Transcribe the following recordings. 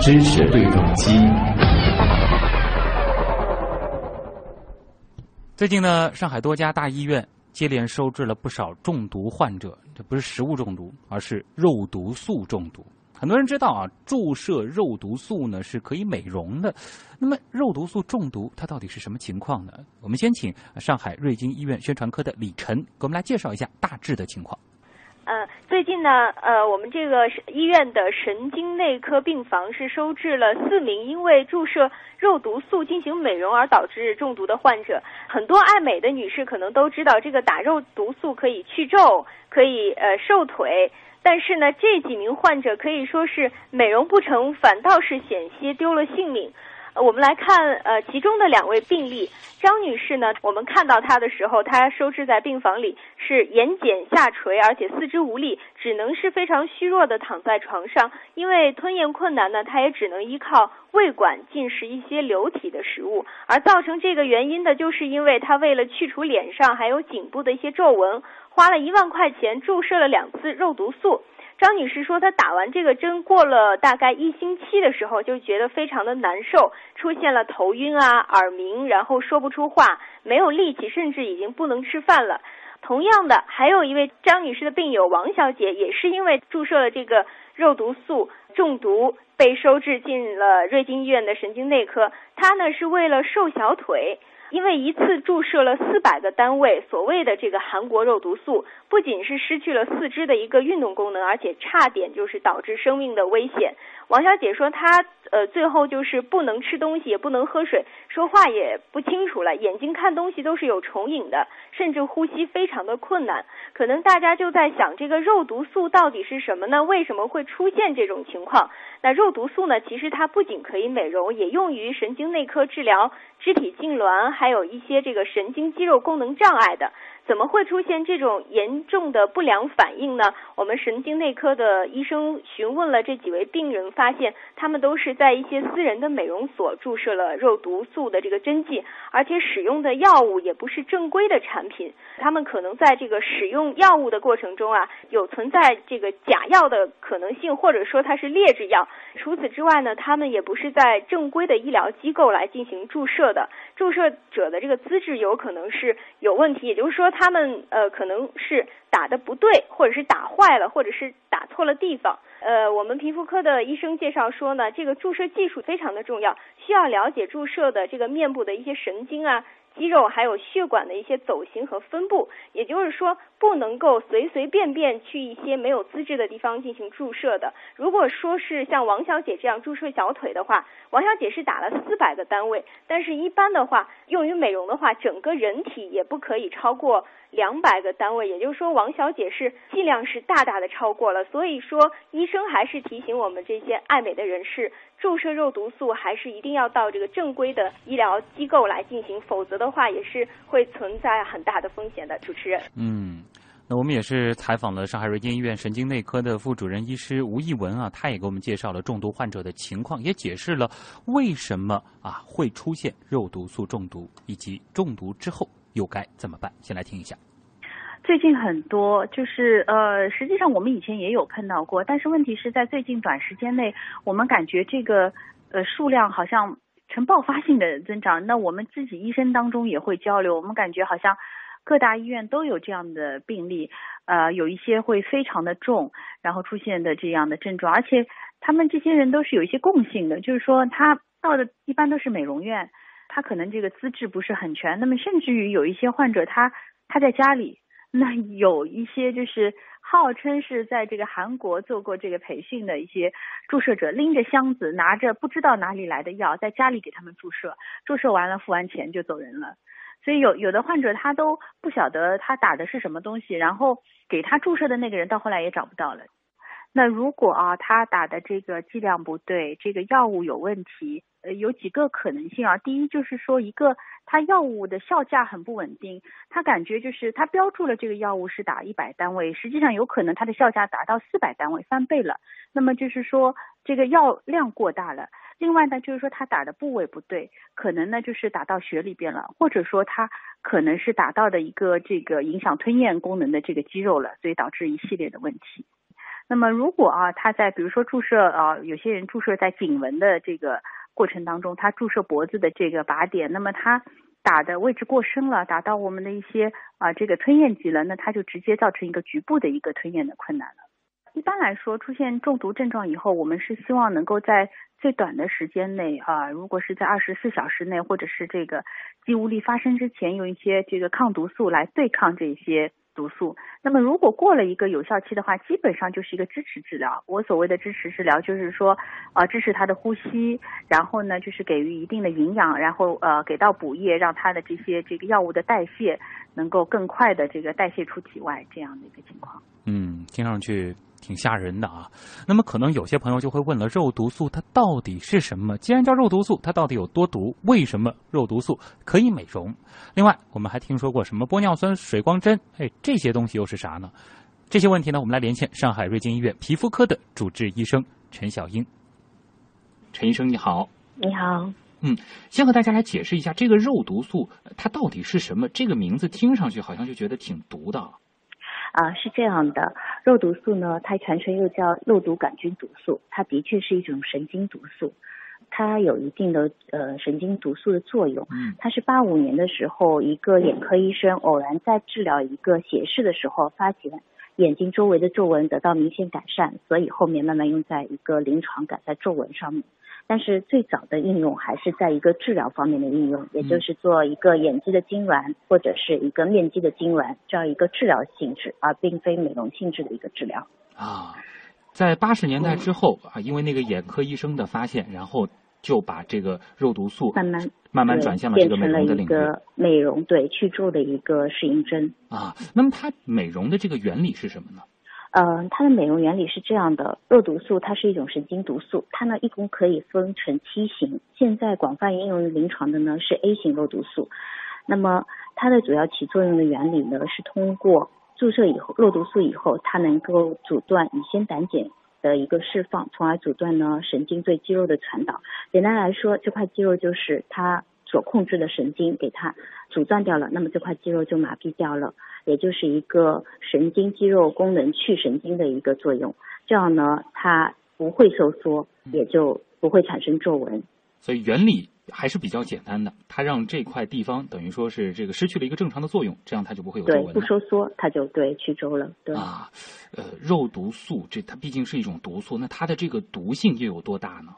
支持对撞机。最近呢，上海多家大医院接连收治了不少中毒患者，这不是食物中毒，而是肉毒素中毒。很多人知道啊，注射肉毒素呢是可以美容的。那么，肉毒素中毒它到底是什么情况呢？我们先请上海瑞金医院宣传科的李晨给我们来介绍一下大致的情况。呃，最近呢，呃，我们这个医院的神经内科病房是收治了四名因为注射肉毒素进行美容而导致中毒的患者。很多爱美的女士可能都知道，这个打肉毒素可以去皱，可以呃瘦腿。但是呢，这几名患者可以说是美容不成，反倒是险些丢了性命。我们来看，呃，其中的两位病例，张女士呢，我们看到她的时候，她收治在病房里是眼睑下垂，而且四肢无力，只能是非常虚弱的躺在床上。因为吞咽困难呢，她也只能依靠胃管进食一些流体的食物。而造成这个原因的，就是因为她为了去除脸上还有颈部的一些皱纹，花了一万块钱注射了两次肉毒素。张女士说，她打完这个针过了大概一星期的时候，就觉得非常的难受，出现了头晕啊、耳鸣，然后说不出话，没有力气，甚至已经不能吃饭了。同样的，还有一位张女士的病友王小姐，也是因为注射了这个肉毒素中毒，被收治进了瑞金医院的神经内科。她呢是为了瘦小腿。因为一次注射了四百个单位所谓的这个韩国肉毒素，不仅是失去了四肢的一个运动功能，而且差点就是导致生命的危险。王小姐说，她呃最后就是不能吃东西，也不能喝水，说话也不清楚了，眼睛看东西都是有重影的，甚至呼吸非常的困难。可能大家就在想，这个肉毒素到底是什么呢？为什么会出现这种情况？那肉毒素呢？其实它不仅可以美容，也用于神经内科治疗肢体痉挛，还有一些这个神经肌肉功能障碍的。怎么会出现这种严重的不良反应呢？我们神经内科的医生询问了这几位病人，发现他们都是在一些私人的美容所注射了肉毒素的这个针剂，而且使用的药物也不是正规的产品。他们可能在这个使用药物的过程中啊，有存在这个假药的可能性，或者说它是劣质药。除此之外呢，他们也不是在正规的医疗机构来进行注射的，注射者的这个资质有可能是有问题，也就是说。他们呃可能是打的不对，或者是打坏了，或者是打错了地方。呃，我们皮肤科的医生介绍说呢，这个注射技术非常的重要，需要了解注射的这个面部的一些神经啊。肌肉还有血管的一些走形和分布，也就是说不能够随随便便去一些没有资质的地方进行注射的。如果说是像王小姐这样注射小腿的话，王小姐是打了四百个单位，但是一般的话用于美容的话，整个人体也不可以超过两百个单位。也就是说，王小姐是剂量是大大的超过了。所以说，医生还是提醒我们这些爱美的人士。注射肉毒素还是一定要到这个正规的医疗机构来进行，否则的话也是会存在很大的风险的。主持人，嗯，那我们也是采访了上海瑞金医院神经内科的副主任医师吴义文啊，他也给我们介绍了中毒患者的情况，也解释了为什么啊会出现肉毒素中毒，以及中毒之后又该怎么办。先来听一下。最近很多就是呃，实际上我们以前也有碰到过，但是问题是在最近短时间内，我们感觉这个呃数量好像呈爆发性的增长。那我们自己医生当中也会交流，我们感觉好像各大医院都有这样的病例，呃，有一些会非常的重，然后出现的这样的症状，而且他们这些人都是有一些共性的，就是说他到的一般都是美容院，他可能这个资质不是很全，那么甚至于有一些患者他他在家里。那有一些就是号称是在这个韩国做过这个培训的一些注射者，拎着箱子，拿着不知道哪里来的药，在家里给他们注射，注射完了付完钱就走人了。所以有有的患者他都不晓得他打的是什么东西，然后给他注射的那个人到后来也找不到了。那如果啊他打的这个剂量不对，这个药物有问题。呃，有几个可能性啊。第一就是说，一个它药物的效价很不稳定，他感觉就是他标注了这个药物是打一百单位，实际上有可能它的效价达到四百单位，翻倍了。那么就是说这个药量过大了。另外呢，就是说他打的部位不对，可能呢就是打到血里边了，或者说他可能是打到的一个这个影响吞咽功能的这个肌肉了，所以导致一系列的问题。那么如果啊，他在比如说注射啊，有些人注射在颈纹的这个过程当中，他注射脖子的这个靶点，那么他打的位置过深了，打到我们的一些啊这个吞咽肌了，那他就直接造成一个局部的一个吞咽的困难了。一般来说，出现中毒症状以后，我们是希望能够在最短的时间内啊，如果是在二十四小时内，或者是这个肌无力发生之前，用一些这个抗毒素来对抗这些。毒素，那么如果过了一个有效期的话，基本上就是一个支持治疗。我所谓的支持治疗，就是说，呃，支持他的呼吸，然后呢，就是给予一定的营养，然后呃，给到补液，让他的这些这个药物的代谢能够更快的这个代谢出体外，这样的一个情况。嗯，听上去。挺吓人的啊！那么可能有些朋友就会问了：肉毒素它到底是什么？既然叫肉毒素，它到底有多毒？为什么肉毒素可以美容？另外，我们还听说过什么玻尿酸、水光针？哎，这些东西又是啥呢？这些问题呢，我们来连线上海瑞金医院皮肤科的主治医生陈小英。陈医生你好，你好，嗯，先和大家来解释一下这个肉毒素它到底是什么？这个名字听上去好像就觉得挺毒的。啊，是这样的，肉毒素呢，它全称又叫肉毒杆菌毒素，它的确是一种神经毒素，它有一定的呃神经毒素的作用。嗯，它是八五年的时候，一个眼科医生偶然在治疗一个斜视的时候，发现眼睛周围的皱纹得到明显改善，所以后面慢慢用在一个临床改在皱纹上面。但是最早的应用还是在一个治疗方面的应用，也就是做一个眼肌的痉挛或者是一个面肌的痉挛这样一个治疗性质，而并非美容性质的一个治疗。啊，在八十年代之后啊，因为那个眼科医生的发现，然后就把这个肉毒素慢慢慢慢转向了这个美容的领域。美容对去皱的一个适应针啊，那么它美容的这个原理是什么呢？嗯，它的美容原理是这样的，肉毒素它是一种神经毒素，它呢一共可以分成七型，现在广泛应用于临床的呢是 A 型肉毒素。那么它的主要起作用的原理呢是通过注射以后肉毒素以后，它能够阻断乙酰胆碱的一个释放，从而阻断呢神经对肌肉的传导。简单来说，这块肌肉就是它所控制的神经给它阻断掉了，那么这块肌肉就麻痹掉了。也就是一个神经肌肉功能去神经的一个作用，这样呢，它不会收缩，也就不会产生皱纹。所以原理还是比较简单的，它让这块地方等于说是这个失去了一个正常的作用，这样它就不会有皱纹。对，不收缩，它就对去皱了。对啊，呃，肉毒素这它毕竟是一种毒素，那它的这个毒性又有多大呢？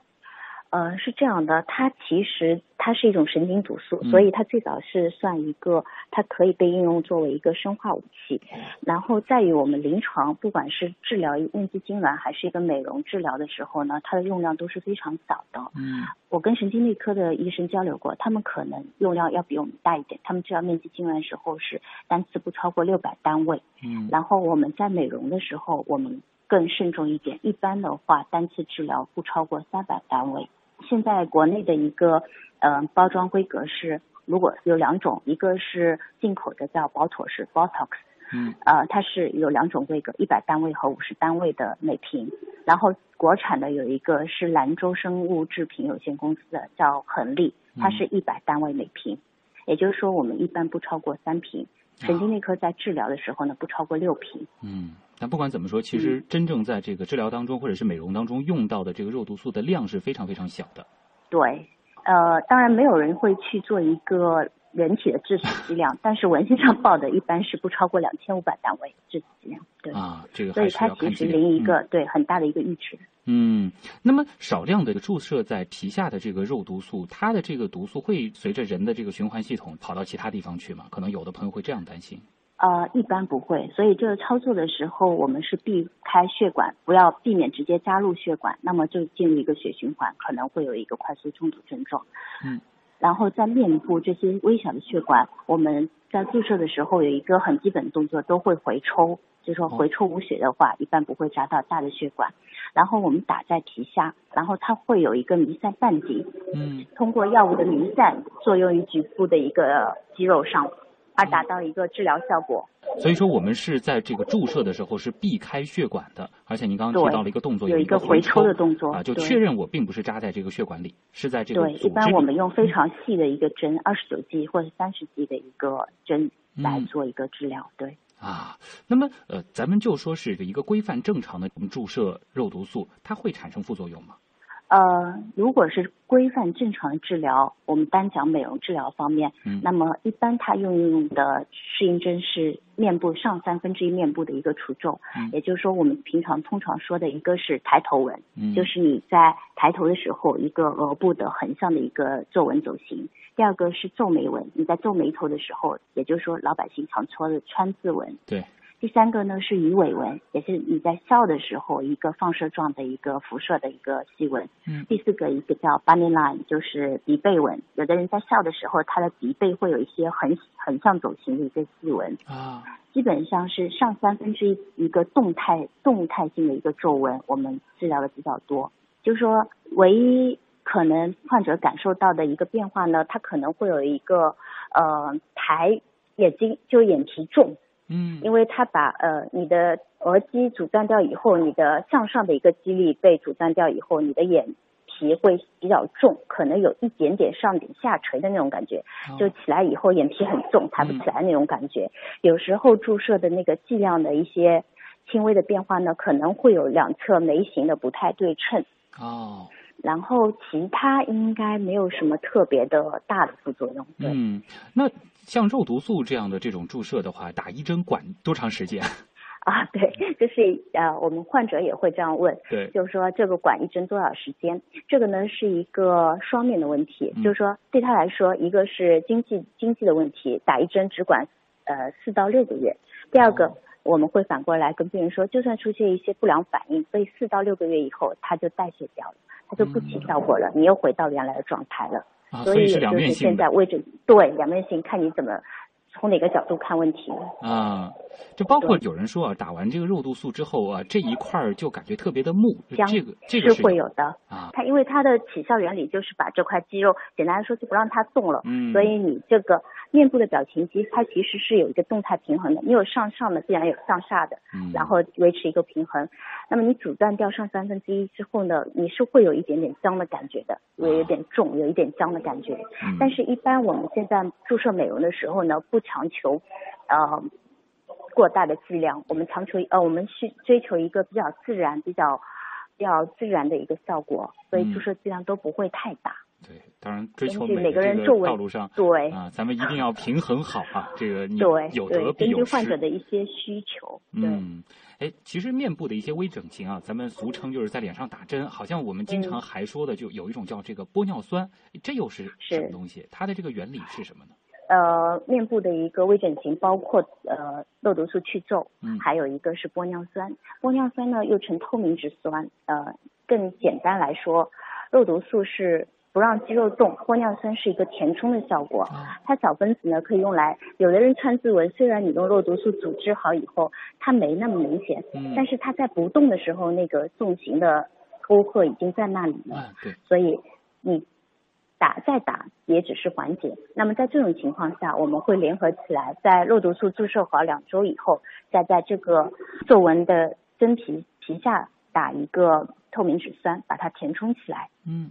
呃，是这样的，它其实它是一种神经毒素，所以它最早是算一个，它可以被应用作为一个生化武器。然后在于我们临床，不管是治疗面积痉挛还是一个美容治疗的时候呢，它的用量都是非常小的。嗯，我跟神经内科的医生交流过，他们可能用量要比我们大一点，他们治疗面积痉挛时候是单次不超过六百单位。嗯，然后我们在美容的时候，我们更慎重一点，一般的话单次治疗不超过三百单位。现在国内的一个呃包装规格是，如果有两种，一个是进口的叫保妥式 Botox，嗯，呃它是有两种规格，一百单位和五十单位的每瓶，然后国产的有一个是兰州生物制品有限公司的叫恒力，它是一百单位每瓶，也就是说我们一般不超过三瓶，神经内科在治疗的时候呢不超过六瓶，嗯。但不管怎么说，其实真正在这个治疗当中或者是美容当中用到的这个肉毒素的量是非常非常小的。对，呃，当然没有人会去做一个人体的致死剂量，但是文献上报的一般是不超过两千五百单位致死剂量。对啊，这个所以它其实零一个对很大的一个阈值。嗯，那么少量的注射在皮下的这个肉毒素，它的这个毒素会随着人的这个循环系统跑到其他地方去吗？可能有的朋友会这样担心。呃，一般不会，所以这个操作的时候，我们是避开血管，不要避免直接加入血管，那么就进入一个血循环，可能会有一个快速中毒症状。嗯，然后在面部这些微小的血管，我们在注射的时候有一个很基本的动作，都会回抽，就是说回抽无血的话，一般不会扎到大的血管。然后我们打在皮下，然后它会有一个弥散半径，嗯，通过药物的弥散作用于局部的一个肌肉上。而达到一个治疗效果。所以说，我们是在这个注射的时候是避开血管的，而且您刚刚提到了一个动作，有一个回抽的动作啊，就确认我并不是扎在这个血管里，是在这个对，一般我们用非常细的一个针，二十九 G 或者三十 G 的一个针来做一个治疗，对。啊，那么呃，咱们就说是一个规范正常的我们注射肉毒素，它会产生副作用吗？呃，如果是规范正常的治疗，我们单讲美容治疗方面，嗯那么一般它运用的适应症是面部上三分之一面部的一个除皱，嗯也就是说我们平常通常说的一个是抬头纹，嗯，就是你在抬头的时候一个额部的横向的一个皱纹走形。第二个是皱眉纹，你在皱眉头的时候，也就是说老百姓常说的川字纹。对。第三个呢是鱼尾纹，也是你在笑的时候一个放射状的一个辐射的一个细纹。嗯第四个一个叫 bunny line，就是鼻背纹。有的人在笑的时候，他的鼻背会有一些横横向走形的一个细纹。啊，基本上是上三分之一一个动态动态性的一个皱纹，我们治疗的比较多。就是说，唯一可能患者感受到的一个变化呢，他可能会有一个呃抬眼睛，就眼皮重，嗯因为他把呃你的额肌阻断掉以后，你的向上的一个肌力被阻断掉以后，你的眼皮会比较重，可能有一点点上顶下垂的那种感觉，哦就起来以后眼皮很重，抬不起来那种感觉。有时候注射的那个剂量的一些轻微的变化呢，可能会有两侧眉形的不太对称。哦，然后其他应该没有什么特别的大的副作用。嗯，那像肉毒素这样的这种注射的话，打一针管多长时间？啊，对，就是呃，我们患者也会这样问，对，就是说这个管一针多少时间？这个呢是一个双面的问题，嗯就是说对他来说，一个是经济经济的问题，打一针只管呃四到六个月；第二个，哦我们会反过来跟病人说，就算出现一些不良反应，所以四到六个月以后它就代谢掉了，它就不起效果了，你又回到原来的状态了。啊，所以是两面性现在位置对两面性，看你怎么从哪个角度看问题。啊。就包括有人说啊，打完这个肉毒素之后啊，这一块儿就感觉特别的木，僵这个这个是会有的。啊，它因为它的起效原理就是把这块肌肉，简单来说就不让它动了。嗯，所以你这个面部的表情肌，它其实是有一个动态平衡的。你有上上的，自然有向下的，嗯，然后维持一个平衡。那么你阻断掉上三分之一之后呢，你是会有一点点僵的感觉的，有有点重，有一点僵的感觉。嗯但是，一般我们现在注射美容的时候呢，不强求，呃，过大的剂量，我们强求呃，我们去追求一个比较自然、比较比较自然的一个效果，所以嗯注射剂量都不会太大。对，当然追求每美的这个个人皱纹道路上对啊，咱们一定要平衡好啊，这个你对有得对，必有失根据患者。的一些需求，嗯，哎，其实面部的一些微整形啊，咱们俗称就是在脸上打针，好像我们经常嗯还说的，就有一种叫这个玻尿酸，这又是什么东西？它的这个原理是什么呢？呃，面部的一个微整形包括呃肉毒素去皱，嗯还有一个是玻尿酸。玻尿酸呢又称透明质酸，呃，更简单来说，肉毒素是不让肌肉动，玻尿酸是一个填充的效果。啊，它小分子呢可以用来，有的人川字纹，虽然你用肉毒素组织好以后，它没那么明显，嗯但是它在不动的时候，那个纵形的沟壑已经在那里了。所以你打再打也只是缓解。那么在这种情况下，我们会联合起来，在肉毒素注射好两周以后，再在这个皱纹的真皮皮下打一个透明质酸，把它填充起来。嗯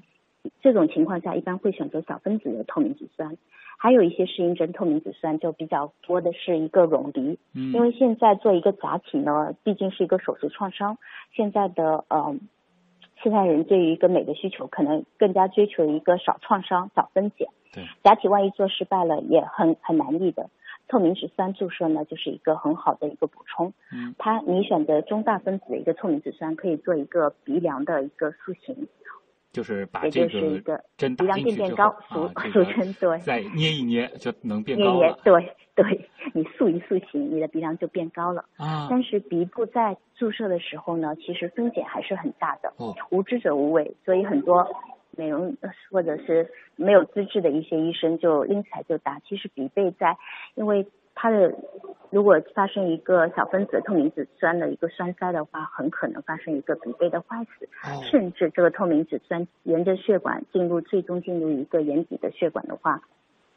这种情况下，一般会选择小分子的透明质酸。还有一些适应症透明质酸就比较多的是一个溶鼻，嗯，因为现在做一个假体呢，毕竟是一个手术创伤，现在的呃，现在人对于一个美的需求，可能更加追求一个少创伤、少分解。对，假体万一做失败了，也很很难立的。透明质酸注射呢，就是一个很好的一个补充。嗯它你选择中大分子的一个透明质酸，可以做一个鼻梁的一个塑形，就是把这个针鼻梁打进去之变变后高，俗啊，这俗个称对。再捏一捏就能变捏捏高了对对，你塑一塑形，你的鼻梁就变高了。啊。但是鼻部在注射的时候呢，其实风险还是很大的。哦，无知者无畏，所以很多美容呃或者是没有资质的一些医生就拎起来就打。其实鼻背在，因为它的如果发生一个小分子透明质酸的一个栓塞的话，很可能发生一个鼻背的坏死，哦甚至这个透明质酸沿着血管进入，最终进入一个眼底的血管的话，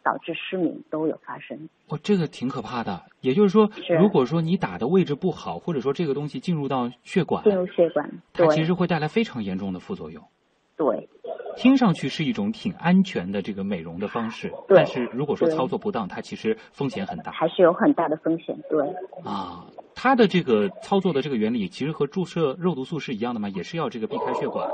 导致失明都有发生。哦，这个挺可怕的。也就是说，是如果说你打的位置不好，或者说这个东西进入到血管，进入血管，它对其实会带来非常严重的副作用。对，听上去是一种挺安全的这个美容的方式，但是如果说操作不当，它其实风险很大还是有很大的风险。对，啊。它的这个操作的这个原理，其实和注射肉毒素是一样的吗？也是要这个避开血管，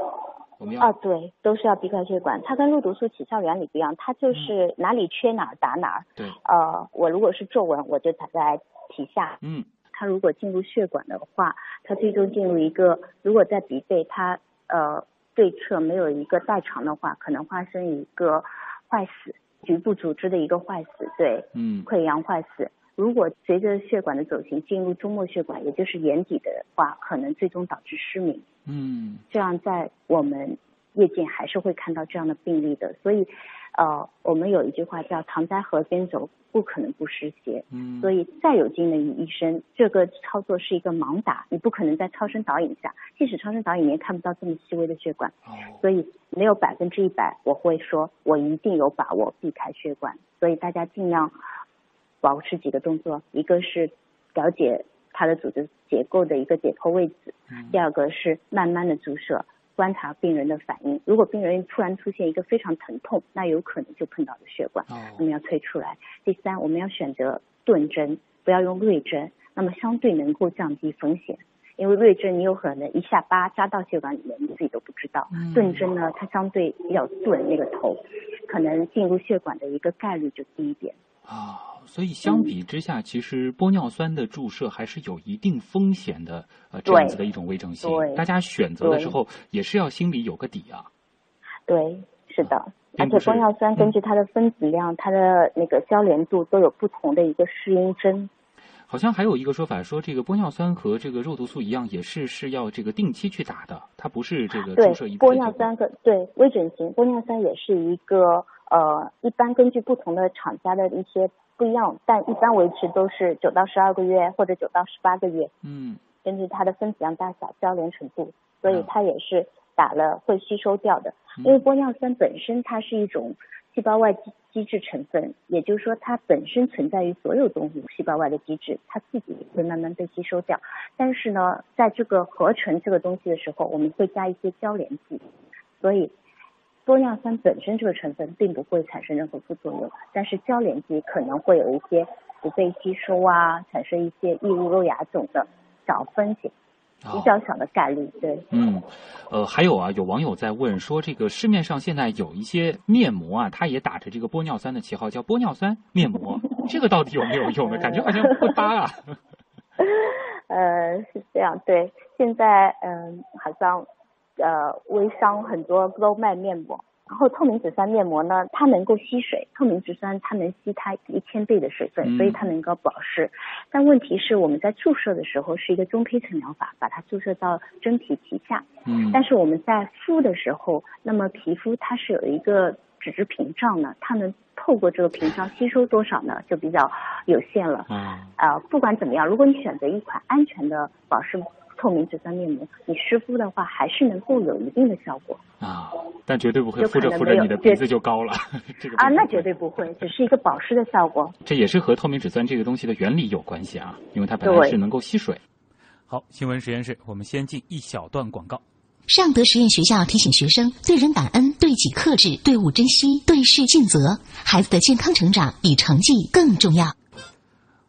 我们要啊，对，都是要避开血管。它跟肉毒素起效原理不一样，它就是哪里缺哪儿打哪儿。对，呃，我如果是皱纹，我就打在皮下。嗯它如果进入血管的话，它最终进入一个，如果在鼻背它呃对侧没有一个代偿的话，可能发生一个坏死，局部组织的一个坏死，对，嗯溃疡坏死。如果随着血管的走行进入中末血管，也就是眼底的话，可能最终导致失明。嗯这样在我们业界还是会看到这样的病例的。所以，呃，我们有一句话叫“常在河边走，不可能不湿鞋”。嗯，所以再有经验的医生，这个操作是一个盲打，你不可能在超声导引下，即使超声导引你也看不到这么细微的血管，哦所以没有百分之一百，我会说我一定有把握避开血管，所以大家尽量保持几个动作，一个是了解它的组织结构的一个解剖位置，嗯第二个是慢慢的注射。观察病人的反应，如果病人突然出现一个非常疼痛，那有可能就碰到了血管。哦我们要推出来。第三，我们要选择钝针，不要用锐针，那么相对能够降低风险。因为锐针你有可能一下疤扎到血管里面，你自己都不知道。嗯钝针呢，它相对比较钝，那个头可能进入血管的一个概率就低一点。啊，所以相比之下，其实玻尿酸的注射还是有一定风险的，呃，这样子的一种微整形。大家选择的时候也是要心里有个底啊。对，是的。而且玻尿酸根据它的分子量、它的那个交联度都有不同的一个适应针。好像还有一个说法说，这个玻尿酸和这个肉毒素一样，也是是要这个定期去打的，它不是这个注射一，次玻尿酸和对微整形，玻尿酸也是一个呃，一般根据不同的厂家的一些不一样，但一般维持都是九到十二个月或者九到十八个月，嗯根据它的分子量大小、交联程度，所以嗯它也是打了会吸收掉的。嗯因为玻尿酸本身它是一种细胞外机机制成分，也就是说它本身存在于所有动物细胞外的机制，它自己会慢慢被吸收掉。但是呢，在这个合成这个东西的时候，我们会加一些交联剂，所以玻尿酸本身这个成分并不会产生任何副作用，但是交联剂可能会有一些不被吸收啊，产生一些异物肉芽肿的小风险，比较小的概率。对，嗯，呃，还有啊，有网友在问说，这个市面上现在有一些面膜啊，它也打着这个玻尿酸的旗号，叫玻尿酸面膜，这个到底有没有用呢？感觉好像不搭啊。呃，是这样，对，现在嗯、好像呃微商很多都卖面膜，然后透明质酸面膜呢，它能够吸水，透明质酸它能吸它一千倍的水分，嗯所以它能够保湿。但问题是我们在注射的时候是一个中胚层疗法，把它注射到真皮皮下，嗯但是我们在敷的时候，那么皮肤它是有一个脂质屏障的，它能透过这个屏障吸收多少呢，就比较有限了。啊，呃，不管怎么样，如果你选择一款安全的保湿透明质酸面膜，你湿敷的话还是能够有一定的效果啊，但绝对不会敷着敷着你的鼻子就高了。这个啊，那绝对不会，只是一个保湿的效果。这也是和透明质酸这个东西的原理有关系啊，因为它本来是能够吸水。好，新闻实验室，我们先进一小段广告。尚德实验学校提醒学生：对人感恩，对己克制，对物珍惜，对事尽责。孩子的健康成长比成绩更重要。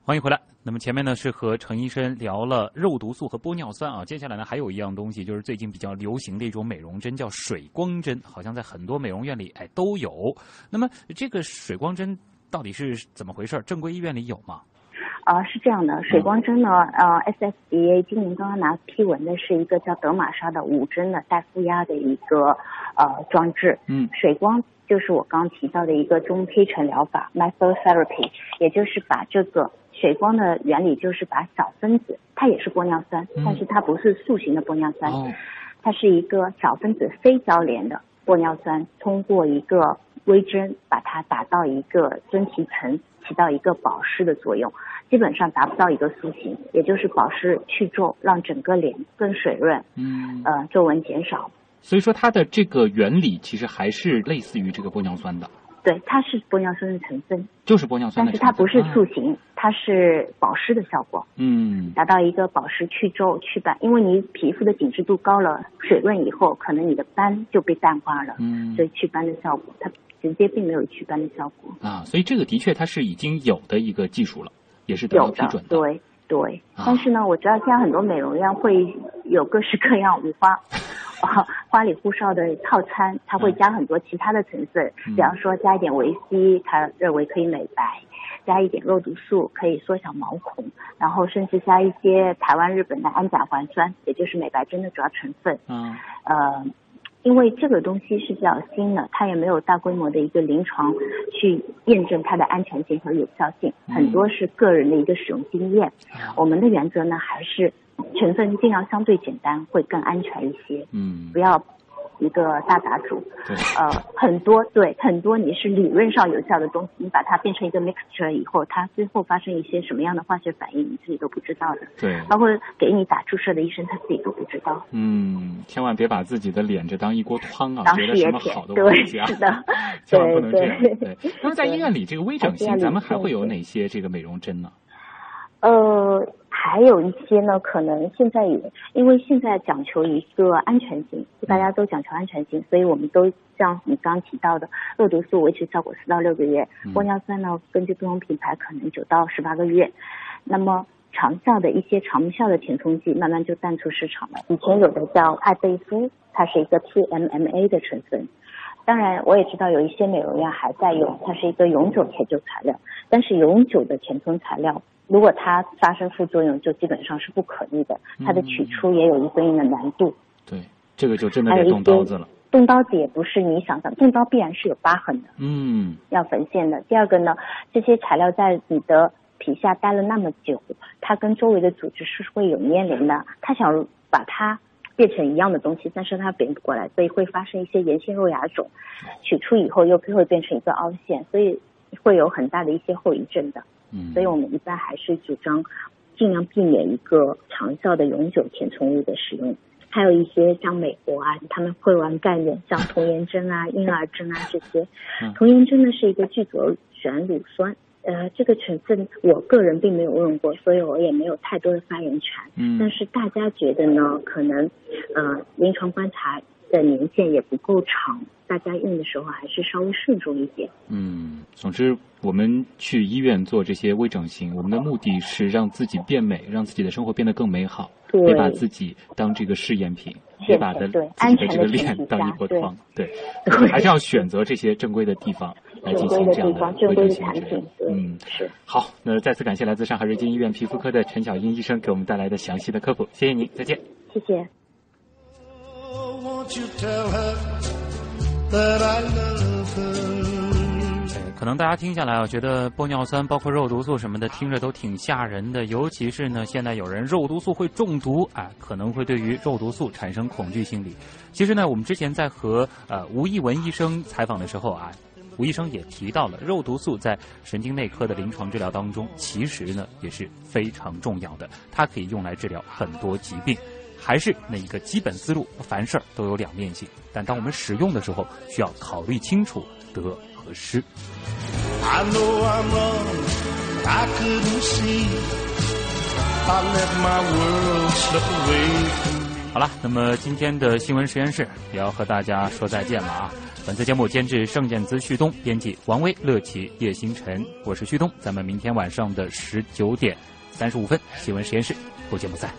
欢迎回来。那么前面呢是和程医生聊了肉毒素和玻尿酸啊，接下来呢还有一样东西，就是最近比较流行的一种美容针，叫水光针，好像在很多美容院里哎都有。那么这个水光针到底是怎么回事？正规医院里有吗？呃，是这样的，水光针呢，呃，SFDA 今年刚刚拿批文的是一个叫德玛莎的五针的带负压的一个呃装置。嗯水光就是我刚刚提到的一个中胚层疗法 （methyltherapy），也就是把这个水光的原理就是把小分子，它也是玻尿酸，嗯但是它不是塑形的玻尿酸，哦，它是一个小分子非交联的玻尿酸，通过一个微针把它打到一个真皮层，起到一个保湿的作用。基本上达不到一个塑形，也就是保湿去皱，让整个脸更水润，嗯，呃，皱纹减少。所以说它的这个原理其实还是类似于这个玻尿酸的。对，它是玻尿酸的成分，就是玻尿酸的成分，但是它不是塑啊形，它是保湿的效果，嗯达到一个保湿、去皱、祛斑。因为你皮肤的紧致度高了，水润以后，可能你的斑就被淡化了，嗯所以祛斑的效果，它直接并没有祛斑的效果。啊，所以这个的确它是已经有的一个技术了，也是得到批准，的。对对。啊但是呢，我知道现在很多美容院会有各式各样五花。啊，花里胡哨的套餐，它会加很多其他的成分，嗯比方说加一点维 C，它认为可以美白；加一点肉毒素，可以缩小毛孔，然后甚至加一些台湾、日本的氨甲环酸，也就是美白针的主要成分。嗯呃，因为这个东西是比较新的，它也没有大规模的一个临床去验证它的安全性和有效性，嗯很多是个人的一个使用经验。啊我们的原则呢，还是成分尽量相对简单，会更安全一些，嗯不要一个大杂煮。对呃，很多对很多你是理论上有效的东西，你把它变成一个 mixture 以后，它最后发生一些什么样的化学反应，你自己都不知道的。对包括给你打注射的医生，他自己都不知道。嗯，千万别把自己的脸这当一锅汤啊，当觉得什么好的东西啊，是的 千万不能这样。对对，那么在医院里，这个微整形，咱们还会有哪些这个美容针呢？呃，还有一些呢，可能现在也因为现在讲求一个安全性，大家都讲求安全性，所以我们都像你刚刚提到的，肉毒素维持效果四到六个月，嗯玻尿酸呢，根据不同品牌可能九到十八个月。那么长效的一些长效的填充剂慢慢就淡出市场了。以前有的叫艾贝夫，它是一个 PMMA 的成分。当然，我也知道有一些美容院还在用，它是一个永久填充材料。但是永久的填充材料，如果它发生副作用，就基本上是不可逆的。它的取出也有一对应的难度。对，这个就真的得动刀子了。动刀子也不是你想象，动刀必然是有疤痕的，嗯要缝线的。第二个呢，这些材料在你的皮下待了那么久，它跟周围的组织是会有粘连的。它想把它变成一样的东西，但是它变不过来，所以会发生一些炎性肉芽肿。取出以后又会变成一个凹陷，所以会有很大的一些后遗症的。嗯，所以我们一般还是主张尽量避免一个长效的永久填充物的使用。还有一些像美国啊，他们会玩概念，像童颜针啊、婴儿针啊这些嗯。童颜针呢是一个聚左旋乳酸，呃，这个成分我个人并没有用过，所以我也没有太多的发言权。嗯但是大家觉得呢，可能呃临床观察的年限也不够长，大家用的时候还是稍微慎重一点。嗯，总之，我们去医院做这些微整形，我们的目的是让自己变美，让自己的生活变得更美好，对别把自己当这个试验品，别把的对自己的这个脸当一锅汤，对，对还是要选择这些正规的地方来进正规的行这样地方，正微规整形治疗的产品，。嗯，是。好，那再次感谢来自上海瑞金医院皮肤科的陈小英医生给我们带来的详细的科普，谢谢您，再见。谢谢。Oh, 可能大家听下来啊，觉得玻尿酸包括肉毒素什么的，听着都挺吓人的。尤其是呢，现在有人肉毒素会中毒，啊，可能会对于肉毒素产生恐惧心理。其实呢，我们之前在和呃吴一文医生采访的时候啊，吴医生也提到了肉毒素在神经内科的临床治疗当中，其实呢也是非常重要的，它可以用来治疗很多疾病。还是那一个基本思路，凡事儿都有两面性，但当我们使用的时候，需要考虑清楚得和失。好了，那么今天的新闻实验室也要和大家说再见了啊！本次节目监制盛建姿、旭东，编辑王威、乐奇、叶星辰，我是旭东，咱们明天晚上的十九点三十五分，新闻实验室不见不散。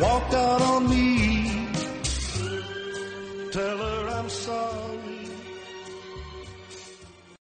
Walked out on me tell her I'm sorry.